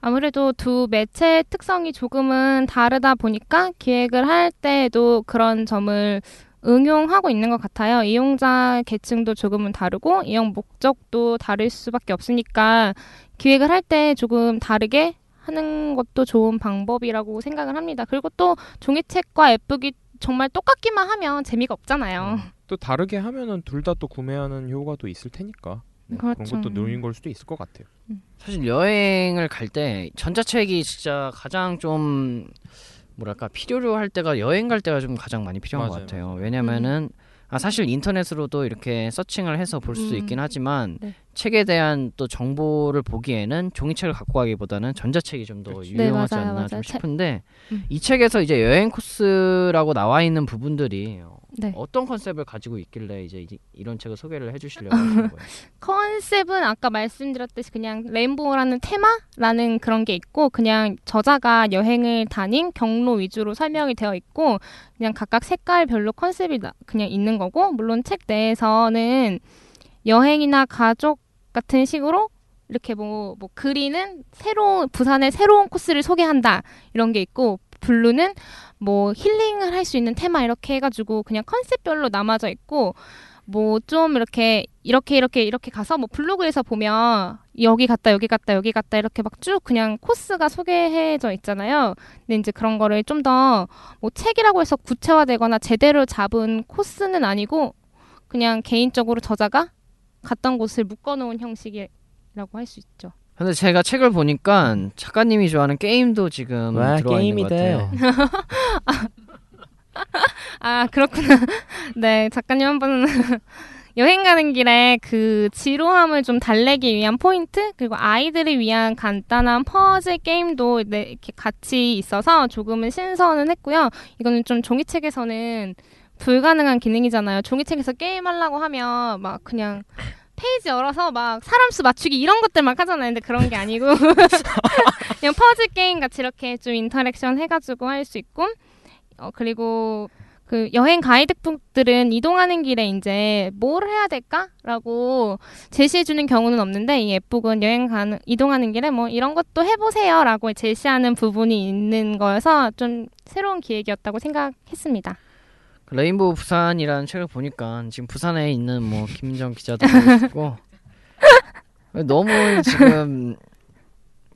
아무래도 두 매체의 특성이 조금은 다르다 보니까 기획을 할 때에도 그런 점을 응용하고 있는 것 같아요. 이용자 계층도 조금은 다르고 이용 목적도 다를 수밖에 없으니까 기획을 할 때 조금 다르게 하는 것도 좋은 방법이라고 생각을 합니다. 그리고 또 종이책과 앱북이 정말 똑같기만 하면 재미가 없잖아요. 또 다르게 하면은 둘 다 또 구매하는 효과도 있을 테니까 네, 그런 그렇죠. 것도 노린 걸 수도 있을 것 같아요. 사실 여행을 갈 때 전자책이 진짜 가장 좀 뭐랄까 필요로 할 때가 여행 갈 때가 좀 가장 많이 필요한 맞아요, 것 같아요. 왜냐면은 아 사실 인터넷으로도 이렇게 서칭을 해서 볼수 음. 있긴 하지만 네. 책에 대한 또 정보를 보기에는 종이책을 갖고 가기보다는 전자책이 좀더 그렇지. 네, 유용하지 맞아요, 않나 맞아요. 좀 책- 싶은데 음. 이 책에서 이제 여행 코스라고 나와 있는 부분들이 네. 어떤 컨셉을 가지고 있길래 이제 이- 이런 책을 소개를 해주시려고 하시는 [LAUGHS] 거예요. 컨셉은 아까 말씀드렸듯이 그냥 레인보우라는 테마라는 그런 게 있고 그냥 저자가 여행을 다닌 경로 위주로 설명이 되어 있고 그냥 각각 색깔별로 컨셉이 나- 그냥 있는 거고 물론 책 내에서는 여행이나 가족 같은 식으로 이렇게 뭐, 뭐 그리는 새로운 부산의 새로운 코스를 소개한다 이런 게 있고 blue는 뭐 힐링을 할 수 있는 테마 이렇게 해가지고 그냥 컨셉별로 나눠져 있고 뭐 좀 이렇게 이렇게 이렇게 이렇게 가서 뭐 블로그에서 보면 여기 갔다 여기 갔다 여기 갔다 이렇게 막 쭉 그냥 코스가 소개해져 있잖아요. 근데 이제 그런 거를 좀 더 뭐 책이라고 해서 구체화되거나 제대로 잡은 코스는 아니고 그냥 개인적으로 저자가 갔던 곳을 묶어놓은 형식이라고 할 수 있죠. 근데 제가 책을 보니까 작가님이 좋아하는 게임도 지금 와, 들어와 있는 것. 같아요. [LAUGHS] 아 그렇구나. [LAUGHS] 네 작가님 한번 [LAUGHS] 여행 가는 길에 그 지루함을 좀 달래기 위한 포인트 그리고 아이들을 위한 간단한 퍼즐 게임도 네, 이렇게 같이 있어서 조금은 신선은 했고요. 이거는 좀 종이책에서는 불가능한 기능이잖아요. 종이책에서 게임 하려고 하면 막 그냥 페이지 열어서 막 사람 수 맞추기 이런 것들 막 하잖아요. 근데 그런 게 아니고 [LAUGHS] 그냥 퍼즐 게임 같이 이렇게 좀 interaction 해가지고 할 수 있고 어 그리고 그 여행 가이드북들은 이동하는 길에 이제 뭘 해야 될까라고 제시해 주는 경우는 없는데 이 앱북은 여행 가는 이동하는 길에 뭐 이런 것도 해보세요라고 제시하는 부분이 있는 거여서 좀 새로운 기획이었다고 생각했습니다. 그 레인보우 부산이라는 책을 보니까 지금 부산에 있는 뭐 김정 기자도 보고 싶고 [LAUGHS] 너무 지금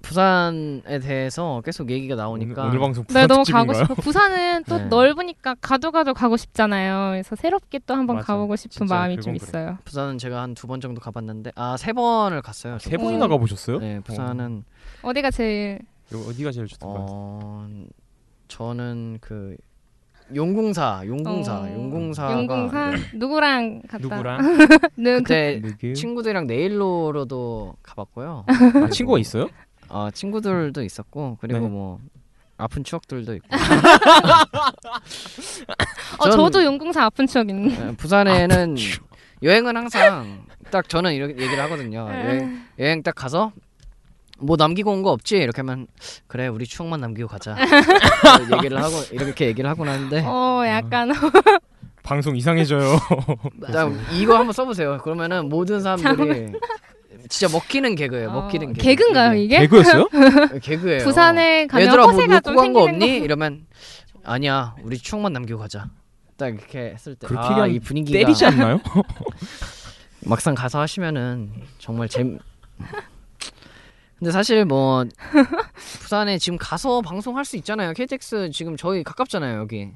부산에 대해서 계속 얘기가 나오니까 오늘, 오늘 방송 부산 네, 너무 가고? 싶어. 부산은 또 [LAUGHS] 네. 넓으니까 가도 가도 가고 싶잖아요. 그래서 새롭게 또 한번 맞아요. 가보고 싶은 마음이 좀 있어요. 부산은 제가 한 두 번 정도 가봤는데 아 세 번을 갔어요. 세 번이나 가보셨어요? 네, 부산은 어 디가 제일 어. 디가 제일 좋던가요? 어 저는 그 용궁사, 용궁사, 어, 용궁사가 용궁사 네. 누구랑 갔다? 누구랑? [LAUGHS] 누구? 그때 누구? 친구들이랑 네일로로도 가봤고요. 아, 친구가 있어요? 어, 친구들도 있었고 그리고 네. 뭐 아픈 추억들도 있고 [LAUGHS] 어, 전- 저도 용궁사 아픈 추억 있는. 네, 부산에는 여행은 항상 딱 저는 이렇게 얘기를 하거든요. 네. 여행, 여행 딱 가서 뭐 남기고 온 거 없지 이렇게 하면 그래 우리 추억만 남기고 가자 [LAUGHS] 이렇게 얘기를 하고 이렇게 얘기를 하고 나는데 어, 약간 방송 이상해져요. [LAUGHS] 자, 이거 한번 써보세요. 그러면은 모든 사람들이 진짜 먹히는 개그예요. 먹히는 개그. 개그인가요 이게? 개그였어요? 개그. 개그예요. 부산에 가면 얘들아 뭐 허세가 놓고 좀간거 생기는 없니? 이러면 아니야. 우리 추억만 남기고 가자. 딱 이렇게 했을 때 그렇게 아, 그냥 이 분위기가 때리지 않나요? [LAUGHS] 막상 가서 하시면은 정말 재 근데 사실 뭐 [LAUGHS] 부산에 지금 가서 방송할 수 있잖아요. KTX 지금 저희 가깝잖아요, 여기.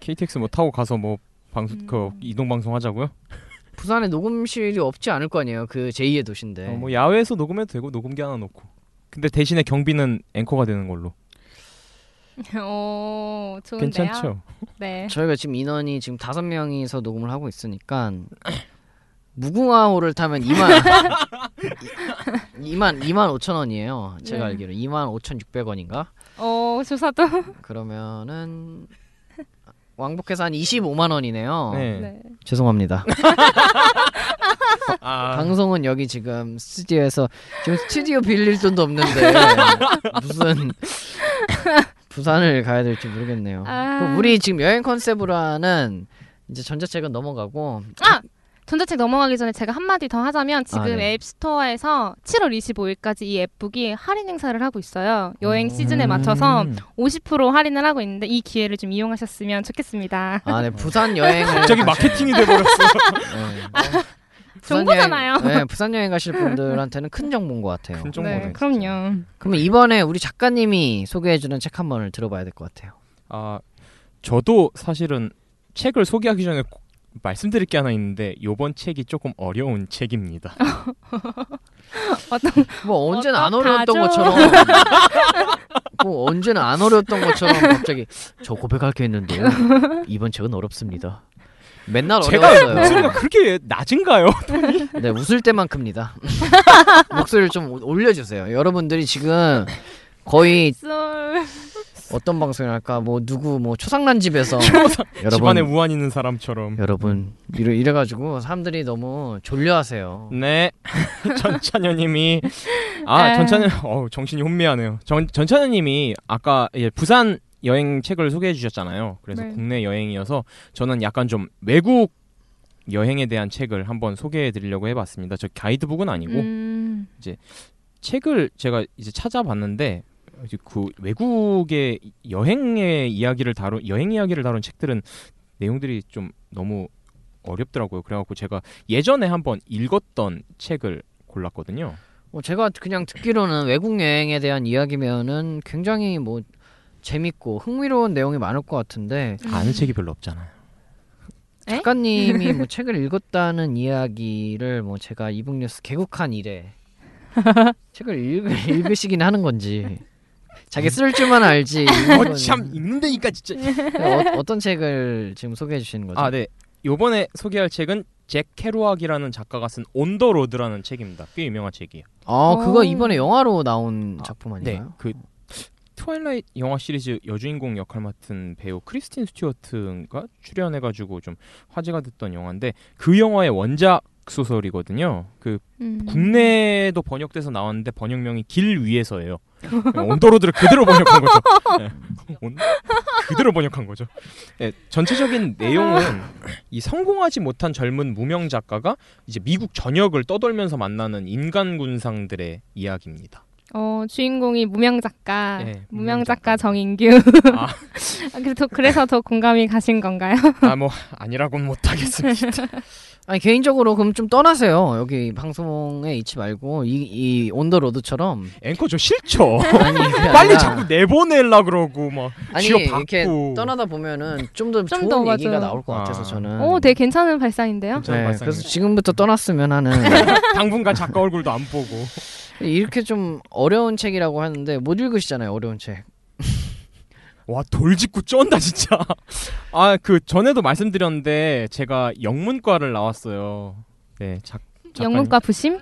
KTX 뭐 타고 가서 뭐 방송 음. 그 이동 방송 하자고요? 부산에 녹음실이 없지 않을 거 아니에요. 그 제2의 도시인데. 어, 뭐 야외에서 녹음해도 되고 녹음기 하나 놓고. 근데 대신에 경비는 앵커가 되는 걸로. [LAUGHS] 오 좋은데요. 괜찮죠? 네. 저희가 지금 인원이 지금 다섯 명이서 녹음을 하고 있으니까 무궁화호를 타면 2만 2만 2만 5천 원이에요. 제가 네. 알기로 2만 5,600원인가? 어 조사도. 그러면은 왕복해서 한 25만 원이네요. 네. 네. 죄송합니다. 아, 방송은 여기 지금 스튜디오에서 지금 스튜디오 빌릴 돈도 없는데 무슨 부산을 가야 될지 모르겠네요. 아. 우리 지금 여행 컨셉으로 하는 이제 전자책은 넘어가고 아 전자책 넘어가기 전에 제가 한마디 더 하자면 지금 아, 네. 앱스토어에서 7월 25일까지 이 앱북이 할인 행사를 하고 있어요. 여행 오. 시즌에 맞춰서 음. 50% 할인을 하고 있는데 이 기회를 좀 이용하셨으면 좋겠습니다. 아, 네 부산 여행을 갑자기 마케팅이 돼버렸어. [LAUGHS] 네. [LAUGHS] 부산 정보잖아요. 여행, 네, 부산 여행 가실 분들한테는 큰 정보인 것 같아요. 큰 정보네. 네, 그럼요. 그러면 이번에 우리 작가님이 소개해주는 책 한 번을 들어봐야 될 것 같아요. 아 저도 사실은 책을 소개하기 전에 꼭 말씀드릴 게 하나 있는데 요번 책이 조금 어려운 책입니다. [LAUGHS] 어떤 뭐 언제나 안? 어려웠던 것처럼 [LAUGHS] 뭐 언제나 안 어려웠던 것처럼 갑자기 저 고백할 게 있는데요. 이번 책은 어렵습니다. 맨날 어려웠어요. 목소리가 그렇게 낮은가요? 네, 웃을 때만 큽니다. [LAUGHS] 목소리를 좀 오- 올려주세요. 여러분들이 지금 거의 쏠 어떤 방송을 할까? 뭐 누구 뭐 초상난 집에서 [LAUGHS] 집안에 여러분 우환 있는 사람처럼. 여러분 이래 이래 가지고 사람들이 너무 졸려하세요. 네, [LAUGHS] 전찬현 님이 아 아. 전찬현, 어 정신이 혼미하네요. 전 전찬현 님이 아까 예, 부산 여행 책을 소개해 주셨잖아요. 그래서 네. 국내 여행이어서 저는 약간 좀 외국 여행에 대한 책을 한번 소개해 드리려고 해봤습니다. 저 가이드북은 아니고 음, 책을 제가 이제 찾아봤는데 이제 그 외국의 여행의 이야기를 다룬 여행 이야기를 다룬 책들은 내용들이 좀 너무 어렵더라고요. 그래갖고 제가 예전에 한번 읽었던 책을 골랐거든요. 뭐 제가 그냥 듣기로는 외국 여행에 대한 이야기면은 굉장히 뭐 재밌고 흥미로운 내용이 많을 것 같은데 아는 책이 별로 없잖아요. 에? 작가님이 뭐 [LAUGHS] 책을 읽었다는 이야기를 뭐 제가 이북뉴스 개국한 이래 [LAUGHS] 책을 읽, 읽으시긴 하는 건지 자기 쓸 줄만 알지 읽는 어참 읽는다니까 진짜. 거는 어, 어떤 책을 지금 소개해 주시는 거죠? 아 네. 요번에 소개할 책은 잭 케루악이라는 작가가 쓴 On the Road라는 책입니다. 꽤 유명한 책이에요. 아 그거 오. 이번에 영화로 나온 아, 작품 네. 아닌가요? 그 트와일라이트 영화 시리즈 여주인공 역할 맡은 배우 크리스틴 스튜어트가 출연해가지고 좀 화제가 됐던 영화인데 그 영화의 원작 소설이거든요. 그 음. 국내에도 번역돼서 나왔는데 번역명이 길 위에서예요. On the Road를 그대로 번역한 거죠. [LAUGHS] 네. 온- 그대로 번역한 거죠. 네, 전체적인 내용은 이 성공하지 못한 젊은 무명 작가가 이제 미국 전역을 떠돌면서 만나는 인간 군상들의 이야기입니다. 어, 주인공이 무명 작가, 네, 무명 무명 작가 작가. 정인규. 아. [LAUGHS] 아, 그래서, 그래서 더 공감이 가신 건가요? [LAUGHS] 아 뭐 아니라고는 못하겠습니다. [LAUGHS] 아니 개인적으로 그럼 좀 떠나세요. 여기 방송에 있지 말고 이, 이 온더로드처럼 앵커 저 싫죠. 아니 빨리 자꾸 내보내려 그러고 막 아니 이렇게. 떠나다 보면은 좀더 좀 좋은 더 얘기가 맞아요. 나올 것 같아서 아. 저는 오, 되게 괜찮은 발상인데요? 괜찮은 네, 발상입니다. 그래서 지금부터 떠났으면 하는 당분간 작가 얼굴도 안 보고 이렇게 좀 어려운 책이라고 하는데 못 읽으시잖아요 어려운 책. 와 돌직구 쩐다 진짜. 아 그 전에도 말씀드렸는데 제가 영문과를 나왔어요. 네 작. 작가님. 영문과 부심?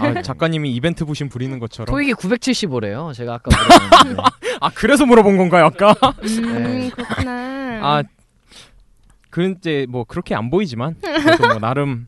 아, 작가님이 이벤트 부심 부리는 것처럼. 토익이 975래요. 제가 아까 물어봤는데. [LAUGHS] 아 그래서 물어본 건가요 아까? 음, 네. 그렇구나. 아그 이제 뭐 그렇게 안 보이지만 뭐 나름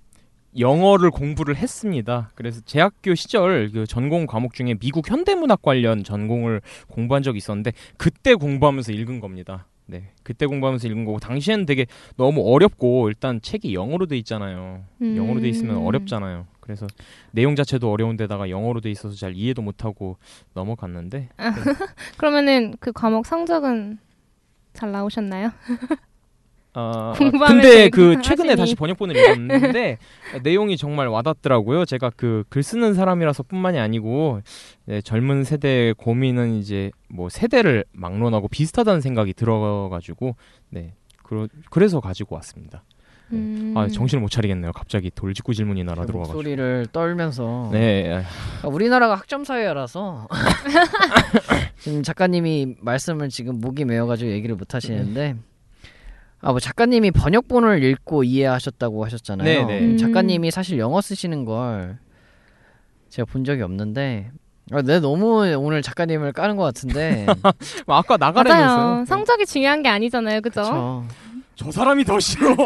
영어를 공부를 했습니다. 그래서 재학교 시절 그 전공 과목 중에 미국 현대문학 관련 전공을 공부한 적이 있었는데 그때 공부하면서 읽은 겁니다. 네, 그때 공부하면서 읽은 거고 당시에는 되게 너무 어렵고 일단 책이 영어로 돼 있잖아요. 음. 영어로 돼 있으면 어렵잖아요. 그래서 내용 자체도 어려운데다가 영어로 돼 있어서 잘 이해도 못하고 넘어갔는데 [LAUGHS] 그러면은 그 과목 성적은 잘 나오셨나요? [LAUGHS] 아, 공부하면서 근데 그 최근에 하시니. 다시 번역본을 읽었는데 [LAUGHS] 내용이 정말 와닿더라고요. 제가 그 글 쓰는 사람이라서뿐만이 아니고 네, 젊은 세대의 고민은 이제 뭐 세대를 막론하고 비슷하다는 생각이 들어가지고 네 그러, 그래서 가지고 왔습니다. 음. 아 정신을 못 차리겠네요. 갑자기 돌직구 질문이 날아 들어와가지고. 목소리를 떨면서 네, 아, 우리나라가 학점 사회라서 [LAUGHS] 지금 작가님이 말씀을 지금 목이 메어가지고 얘기를 못 하시는데 아 뭐 작가님이 번역본을 읽고 이해하셨다고 하셨잖아요. 네, 네. 음. 작가님이 사실 영어 쓰시는 걸 제가 본 적이 없는데 아, 내 너무 오늘 작가님을 까는 것 같은데 아, [LAUGHS] 아까. 나가라면서요. 성적이 중요한 게 아니잖아요, 그죠? 저 사람이 더 싫어.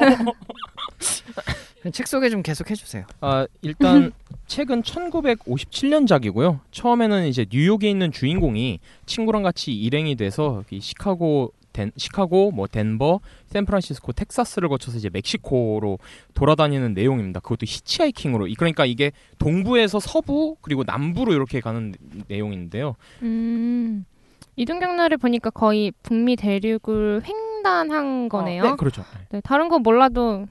책 소개 좀 계속 해주세요. 아 일단 [LAUGHS] 책은 1957년작이고요. 처음에는 이제 뉴욕에 있는 주인공이 친구랑 같이 일행이 돼서 이 시카고 덴, 시카고 뭐 덴버, 샌프란시스코, 텍사스를 거쳐서 이제 멕시코로 돌아다니는 내용입니다. 그것도 히치하이킹으로. 이- 그러니까 이게 동부에서 서부 그리고 남부로 이렇게 가는 내용인데요. 음. 이등경로를 보니까 거의 북미 대륙을 횡단한 거네요. 네, 그렇죠. 네, 다른 건 몰라도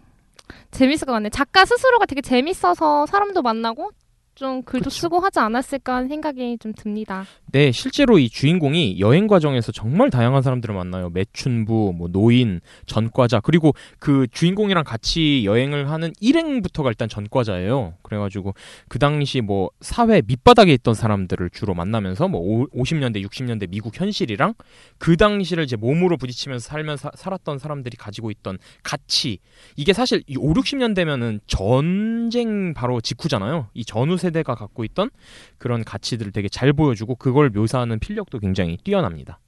재밌을 것 같네. 작가 스스로가 되게 재밌어서 사람도 만나고 좀 글도 그쵸. 쓰고 하지 않았을까 하는 생각이 좀 듭니다. 네, 실제로 이 주인공이 여행 과정에서 정말 다양한 사람들을 만나요. 매춘부, 뭐 노인, 전과자, 그리고 그 주인공이랑 같이 여행을 하는 일행부터가 일단 전과자예요. 그래가지고 그 당시 뭐 사회 밑바닥에 있던 사람들을 주로 만나면서 뭐 오, 50년대, 60년대 미국 현실이랑 그 당시를 이제 몸으로 부딪히면서 살면서 살았던 사람들이 가지고 있던 가치. 이게 사실 이 5, 60년대면은 전쟁 바로 직후잖아요. 이 전후 세대가 갖고 있던 그런 가치들을 되게 잘 보여주고 그걸 묘사하는 필력도 굉장히 뛰어납니다.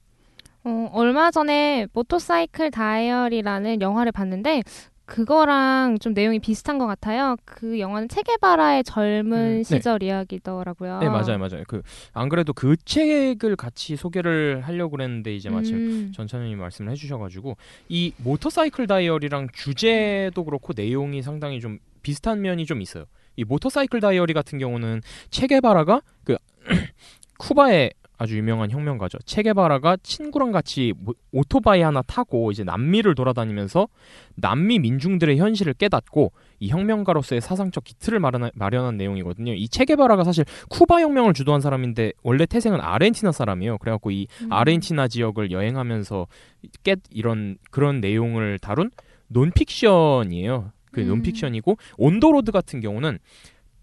어, 얼마 전에 모토사이클 다이어리라는 영화를 봤는데 그거랑 좀 내용이 비슷한 것 같아요. 그 영화는 체게바라의 젊은 음, 네. 시절 이야기더라고요. 네 맞아요 맞아요. 그 안 그래도 그 책을 같이 소개를 하려고 그랬는데 이제 마침 음. 전찬현님이 말씀을 해주셔가지고 이 모터사이클 다이어리랑 주제도 그렇고 내용이 상당히 좀 비슷한 면이 좀 있어요. 이 모터사이클 다이어리 같은 경우는 체게바라가 그 [CLEARS THROAT] 쿠바의 아주 유명한 혁명가죠. 체게바라가 친구랑 같이 모- 오토바이 하나 타고 이제 남미를 돌아다니면서 남미 민중들의 현실을 깨닫고 이 혁명가로서의 사상적 기틀을 마련한, 마련한 내용이거든요. 이 체게바라가 사실 쿠바 혁명을 주도한 사람인데 원래 태생은 아르헨티나 사람이에요. 그래갖고 이 음. 아르헨티나 지역을 여행하면서 깨 이런 그런 내용을 다룬 논픽션이에요. 그 음. 논픽션이고 On the Road 같은 경우는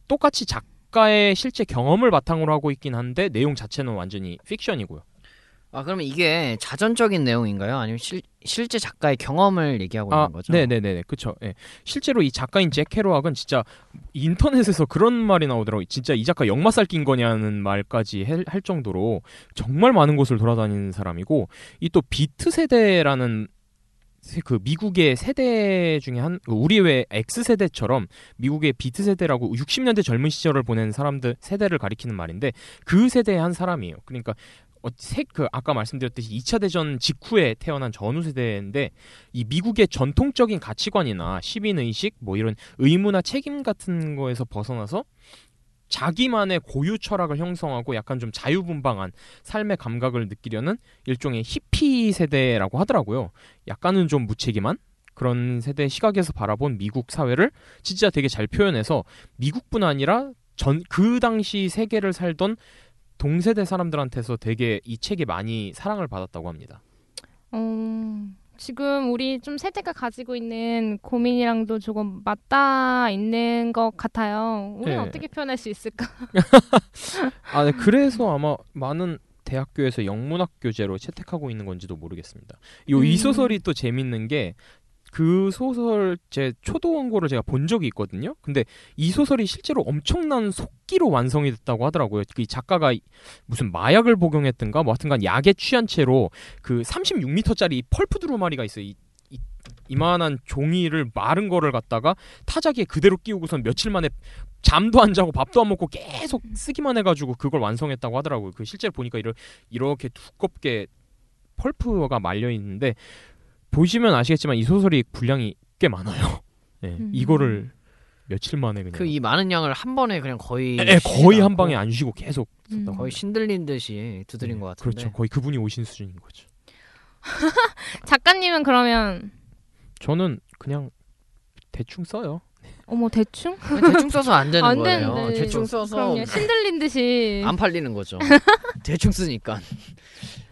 똑같이 작가의 실제 경험을 바탕으로 하고 있긴 한데 내용 자체는 완전히 픽션이고요. 아 그러면 이게 자전적인 내용인가요? 아니면 실, 실제 작가의 경험을 얘기하고 아, 있는 거죠? 네네네, 그쵸. 예. 실제로 이 작가인 잭 케루악은 진짜 인터넷에서 그런 말이 나오더라고요. 진짜 이 작가 역마살 낀 거냐는 말까지 할, 할 정도로 정말 많은 곳을 돌아다니는 사람이고 이 또 비트 세대라는 세- 그 미국의 세대 중에 한 우리 왜 X 세대처럼 미국의 비트 세대라고 60년대 젊은 시절을 보낸 사람들 세대를 가리키는 말인데 그 세대의 한 사람이에요. 그러니까 어, 세, 그 아까 말씀드렸듯이 2차 대전 직후에 태어난 전후 세대인데 이 미국의 전통적인 가치관이나 시민 의식 뭐 이런 의무나 책임 같은 거에서 벗어나서 자기만의 고유 철학을 형성하고 약간 좀 자유분방한 삶의 감각을 느끼려는 일종의 히피 세대라고 하더라고요. 약간은 좀 무책임한 그런 세대 시각에서 바라본 미국 사회를 진짜 되게 잘 표현해서 미국뿐 아니라 전 그 당시 세계를 살던 동세대 사람들한테서 되게 이 책이 많이 사랑을 받았다고 합니다. 어, 지금 우리 좀 세대가 가지고 있는 고민이랑도 조금 맞닿아 있는 것 같아요. 우리는 네. 어떻게 표현할 수 있을까? [LAUGHS] 아, 네. 그래서 [LAUGHS] 아마 많은 대학교에서 영문학 교재로 채택하고 있는 건지도 모르겠습니다. 요이 음. 소설이 또 재밌는 게 그 소설 제 초도 원고를 제가 본 적이 있거든요. 근데 이 소설이 실제로 엄청난 속기로 완성이 됐다고 하더라고요. 그 작가가 이- 무슨 마약을 복용했든가 뭐 하여튼간 약에 취한 채로 그 36m짜리 펄프 두루마리가 있어요. 이, 이 이만한 종이를 마른 거를 갖다가 타자기에 그대로 끼우고선 며칠 만에 잠도 안 자고 밥도 안 먹고 계속 쓰기만 해가지고 그걸 완성했다고 하더라고요. 그 실제로 보니까 이렇게 두껍게 펄프가 말려 있는데 보시면 아시겠지만 이 소설이 분량이 꽤 많아요. 네, [LAUGHS] 음. 이거를 며칠 만에 그냥. 그 이 많은 양을 한 번에 그냥 거의 에, 쉬지 거의 한 방에 안 쉬고 계속 음. 거의. 신들린 듯이 두드린 네, 것 같은데. 그렇죠. 거의 그분이 오신 수준인 거죠. [LAUGHS] 작가님은 그러면 저는 그냥 대충 써요. 어머 대충 [LAUGHS] 대충 써서 안 되는 안 거예요. 되는데. 대충 써서 그럼요 신들린 듯이 안 팔리는 거죠. 대충 쓰니까.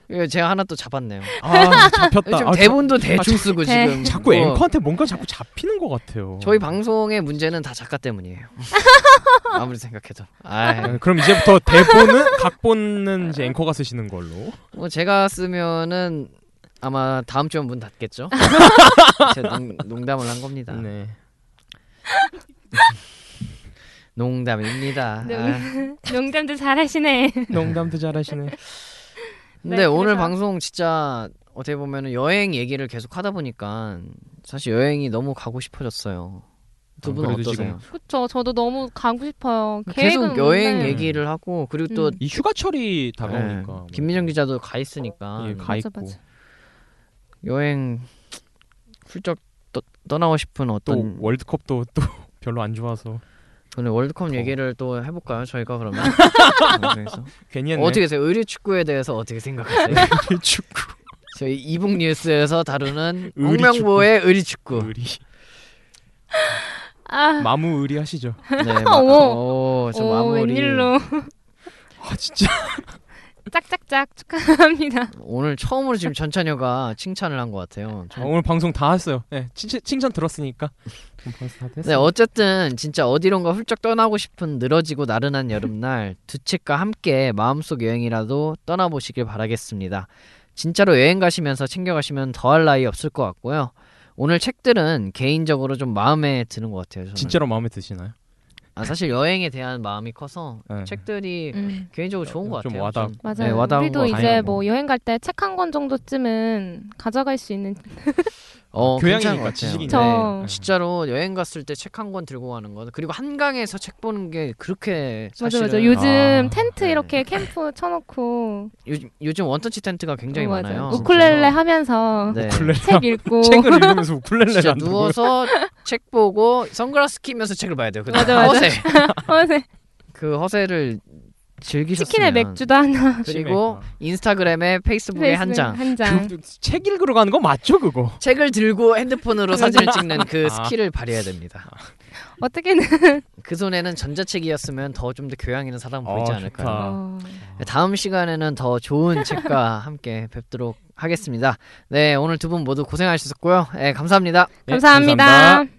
이거 제가 하나 또 잡았네요. 아 잡혔다. 지금 아, 대본도 대충 쓰고 대- 지금 자, 꾸뭐 앵커한테 뭔가 자꾸 잡히는 것 같아요. 저희 방송의 문제는 다 작가 때문이에요. [LAUGHS] 아무리 생각해도. 아, 아, 그럼 이제부터 대본은 각본은 이제 앵커가 쓰시는 걸로. 뭐 제가 쓰면은 아마 다음 주면 문 닫겠죠. [LAUGHS] 제가 농, 농담을 한 겁니다. 네. 농담입니다. 네, 아. 농담도 잘하시네 농담도 잘하시네. 근데 네, 오늘 그래서- 방송 진짜 어떻게 보면은 여행 얘기를 계속 하다 보니까 사실 여행이 너무 가고 싶어졌어요. 두 아, 분은 그래도 어떠세요? 그쵸 저도 너무 가고 싶어요 계속 여행 없는데. 얘기를 하고 그리고 또 음. 이 휴가철이 다가오니까. 네, 뭐. 김민정 기자도 가 있으니까 예, 가 맞아, 있고 맞아. 여행 훌쩍 떠, 떠나고 싶은 또 어떤 월드컵도 또 [LAUGHS] 별로 안 좋아서 오늘 월드컵 더. 얘기를 또 해볼까요? 저희가 그러면 [LAUGHS] 방송에서 괜히 했네. 어떻게 세요 의류 축구에 대해서 어떻게 생각하세요? [LAUGHS] 축구 저희 이북 뉴스에서 다루는 [LAUGHS] 의리 홍명보의 의리 축구. 의리 아 마무 의리 하시죠. 네, 마, 어머. 오, 저 오, 마무리. 웬일로 아 진짜 짝짝짝 축하합니다 오늘 처음으로 지금 전찬여가 칭찬을 한 것 같아요. 아, 오늘 방송 다 했어요. 네, 칭찬, 칭찬 들었으니까. 다 네. 어쨌든 진짜 어디론가 훌쩍 떠나고 싶은 늘어지고 나른한 여름날 두 책과 함께 마음속 여행이라도 떠나보시길 바라겠습니다. 진짜로 여행 가시면서 챙겨가시면 더할 나위 없을 것 같고요. 오늘 책들은 개인적으로 좀 마음에 드는 것 같아요. 저는. 진짜로 마음에 드시나요? 아, 사실 여행에 대한 마음이 커서 네. 책들이 음. 개인적으로 좋은 것좀 같아요. 와닿- 전- 맞아요. 네, 와닿은 우리도 거 이제. 뭐 여행 갈 때 책 한 권 정도쯤은 가져갈 수 있는 어, 교양이니까, 같아요. 지식이니까. 저- 네, 진짜로 여행 갔을 때 책 한 권 들고 가는 거 그리고 한강에서 책 보는 게 그렇게 맞아 사실은 맞아. 요즘 아, 텐트 네. 이렇게 캠프 쳐놓고 요즘, 요즘 원터치 텐트가 굉장히 어, 맞아. 많아요. 우쿨렐레 하면서 네. 우쿨렐레 책 읽고 [LAUGHS] 책을 읽으면서 우쿨렐레를 진짜? 누워서 책 보고 선글라스 끼면서 책을 봐야 돼요. 그 맞아, 맞아. 허세. [LAUGHS] 어, 네. 그 허세를 즐기셨으면 치킨에 맥주도 하나 그리고 인스타그램에 페이스북에 한 장. 한 장. 그, 책 읽으러 가는 거 맞죠 그거? 책을 들고 핸드폰으로 사진을 찍는 그 [LAUGHS] 아. 스킬을 발휘해야 됩니다. 어떻게는 [LAUGHS] 그 손에는 전자책이었으면 더 좀 더 교양 있는 사람 보이지 어, 않을까요? 좋다. 어, 다음 시간에는 더 좋은 책과 [LAUGHS] 함께 뵙도록 하겠습니다. 네, 오늘 두 분 모두 고생하셨고요. 네, 감사합니다. 네, 감사합니다. 감사합니다.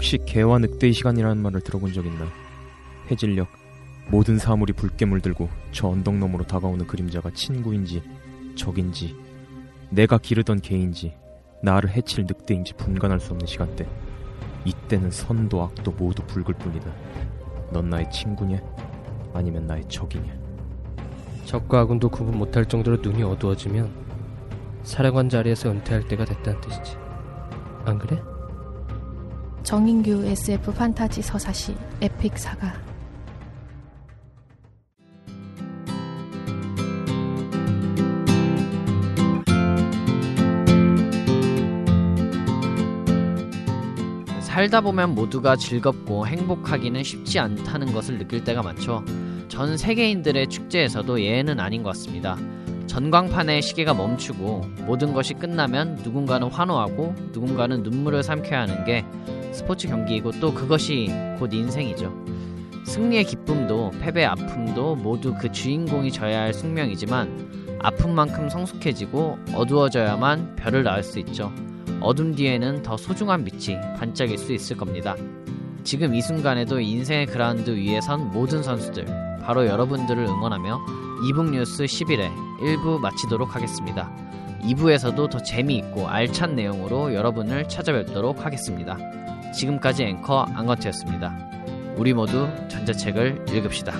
혹시 개와 늑대의 시간이라는 말을 들어본 적 있나요? 해질녘 모든 사물이 붉게 물들고 저 언덕 너머로 다가오는 그림자가 친구인지 적인지 내가 기르던 개인지 나를 해칠 늑대인지 분간할 수 없는 시간대 이때는 선도 악도 모두 붉을 뿐이다 넌 나의 친구냐 아니면 나의 적이냐 적과 아군도 구분 못할 정도로 눈이 어두워지면 사령관 자리에서 은퇴할 때가 됐다는 뜻이지. 안 그래? 정인규 SF 판타지 서사시 에픽 사가 살다 보면 모두가 즐겁고 행복하기는 쉽지 않다는 것을 느낄 때가 많죠. 전 세계인들의 축제에서도 예외는 아닌 것 같습니다. 전광판의 시계가 멈추고 모든 것이 끝나면 누군가는 환호하고 누군가는 눈물을 삼켜야 하는 게 스포츠 경기이고 또 그것이 곧 인생이죠. 승리의 기쁨도 패배의 아픔도 모두 그 주인공이 져야 할 숙명이지만 아픔만큼 성숙해지고 어두워져야만 별을 낳을 수 있죠. 어둠 뒤에는 더 소중한 빛이 반짝일 수 있을 겁니다. 지금 이 순간에도 인생의 그라운드 위에 선 모든 선수들, 바로 여러분들을 응원하며 이북 뉴스 11회 1부 마치도록 하겠습니다. 2부에서도 더 재미있고 알찬 내용으로 여러분을 찾아뵙도록 하겠습니다. 지금까지 앵커 안건태였습니다. 우리 모두 전자책을 읽읍시다.